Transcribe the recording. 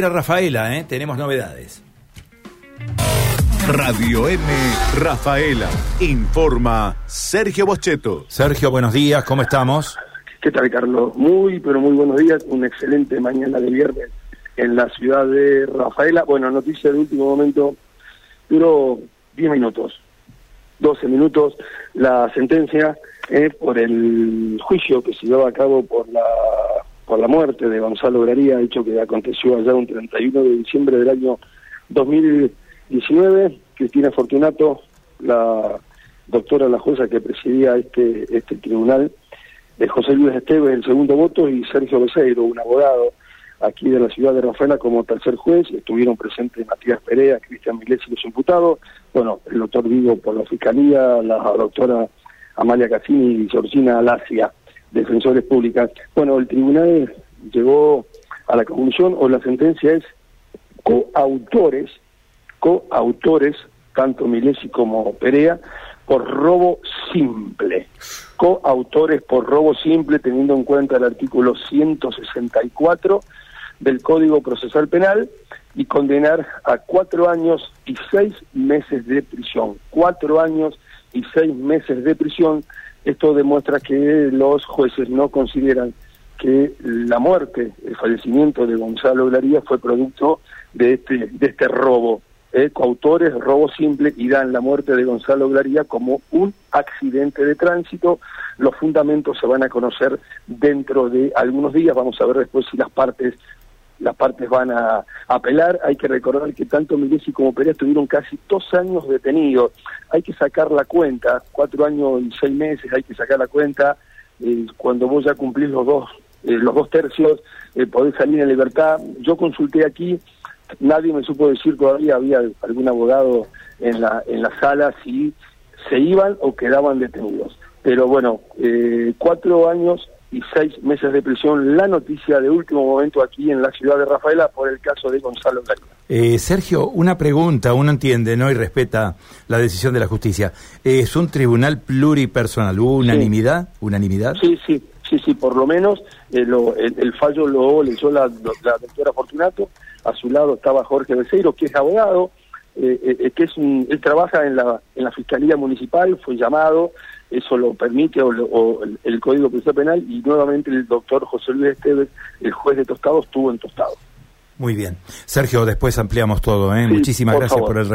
Rafaela, ¿eh? tenemos novedades. Radio M Rafaela. Informa Sergio Bocheto. Sergio, buenos días, ¿cómo estamos? ¿Qué tal, Carlos? Muy, pero muy buenos días. Una excelente mañana de viernes en la ciudad de Rafaela. Bueno, noticia de último momento. Duró 10 minutos, 12 minutos la sentencia eh, por el juicio que se llevaba a cabo por la por la muerte de Gonzalo Graría, hecho que aconteció allá un 31 de diciembre del año 2019. Cristina Fortunato, la doctora, la jueza que presidía este, este tribunal, de José Luis Esteves, el segundo voto, y Sergio Beseiro, un abogado aquí de la ciudad de Rafaela como tercer juez, estuvieron presentes Matías Perea, Cristian Milés y los imputados, bueno, el doctor Vigo por la Fiscalía, la doctora Amalia Cassini y Georgina Alasia defensores públicas. Bueno, el tribunal llegó a la conclusión, o la sentencia es coautores, coautores, tanto Milesi como Perea, por robo simple. Coautores por robo simple, teniendo en cuenta el artículo 164 del Código Procesal Penal, y condenar a cuatro años y seis meses de prisión. Cuatro años y seis meses de prisión esto demuestra que los jueces no consideran que la muerte, el fallecimiento de Gonzalo Glaría fue producto de este, de este robo. ¿eh? Coautores, robo simple, y dan la muerte de Gonzalo Glaría como un accidente de tránsito. Los fundamentos se van a conocer dentro de algunos días. Vamos a ver después si las partes las partes van a apelar. Hay que recordar que tanto Milesi como Pérez tuvieron casi dos años detenidos. Hay que sacar la cuenta, cuatro años y seis meses, hay que sacar la cuenta. Eh, cuando vos ya cumplís los dos, eh, los dos tercios, eh, podés salir en libertad. Yo consulté aquí, nadie me supo decir todavía, había algún abogado en la, en la sala si se iban o quedaban detenidos. Pero bueno, eh, cuatro años y seis meses de prisión. La noticia de último momento aquí en la ciudad de Rafaela por el caso de Gonzalo García. Eh, Sergio, una pregunta, uno entiende ¿no? y respeta la decisión de la justicia. ¿Es un tribunal pluripersonal? ¿Hubo unanimidad? Sí. ¿Unanimidad? Sí, sí, sí, sí, por lo menos eh, lo, el, el, fallo lo leyó la, la doctora Fortunato, a su lado estaba Jorge Becerro, que es abogado, eh, eh, que es un, él trabaja en la, en la Fiscalía Municipal, fue llamado, eso lo permite o, o el, el, Código Procesal Penal y nuevamente el doctor José Luis Esteves, el juez de Tostado, estuvo en Tostado. Muy bien. Sergio, después ampliamos todo. ¿eh? Sí, Muchísimas por gracias favor. por el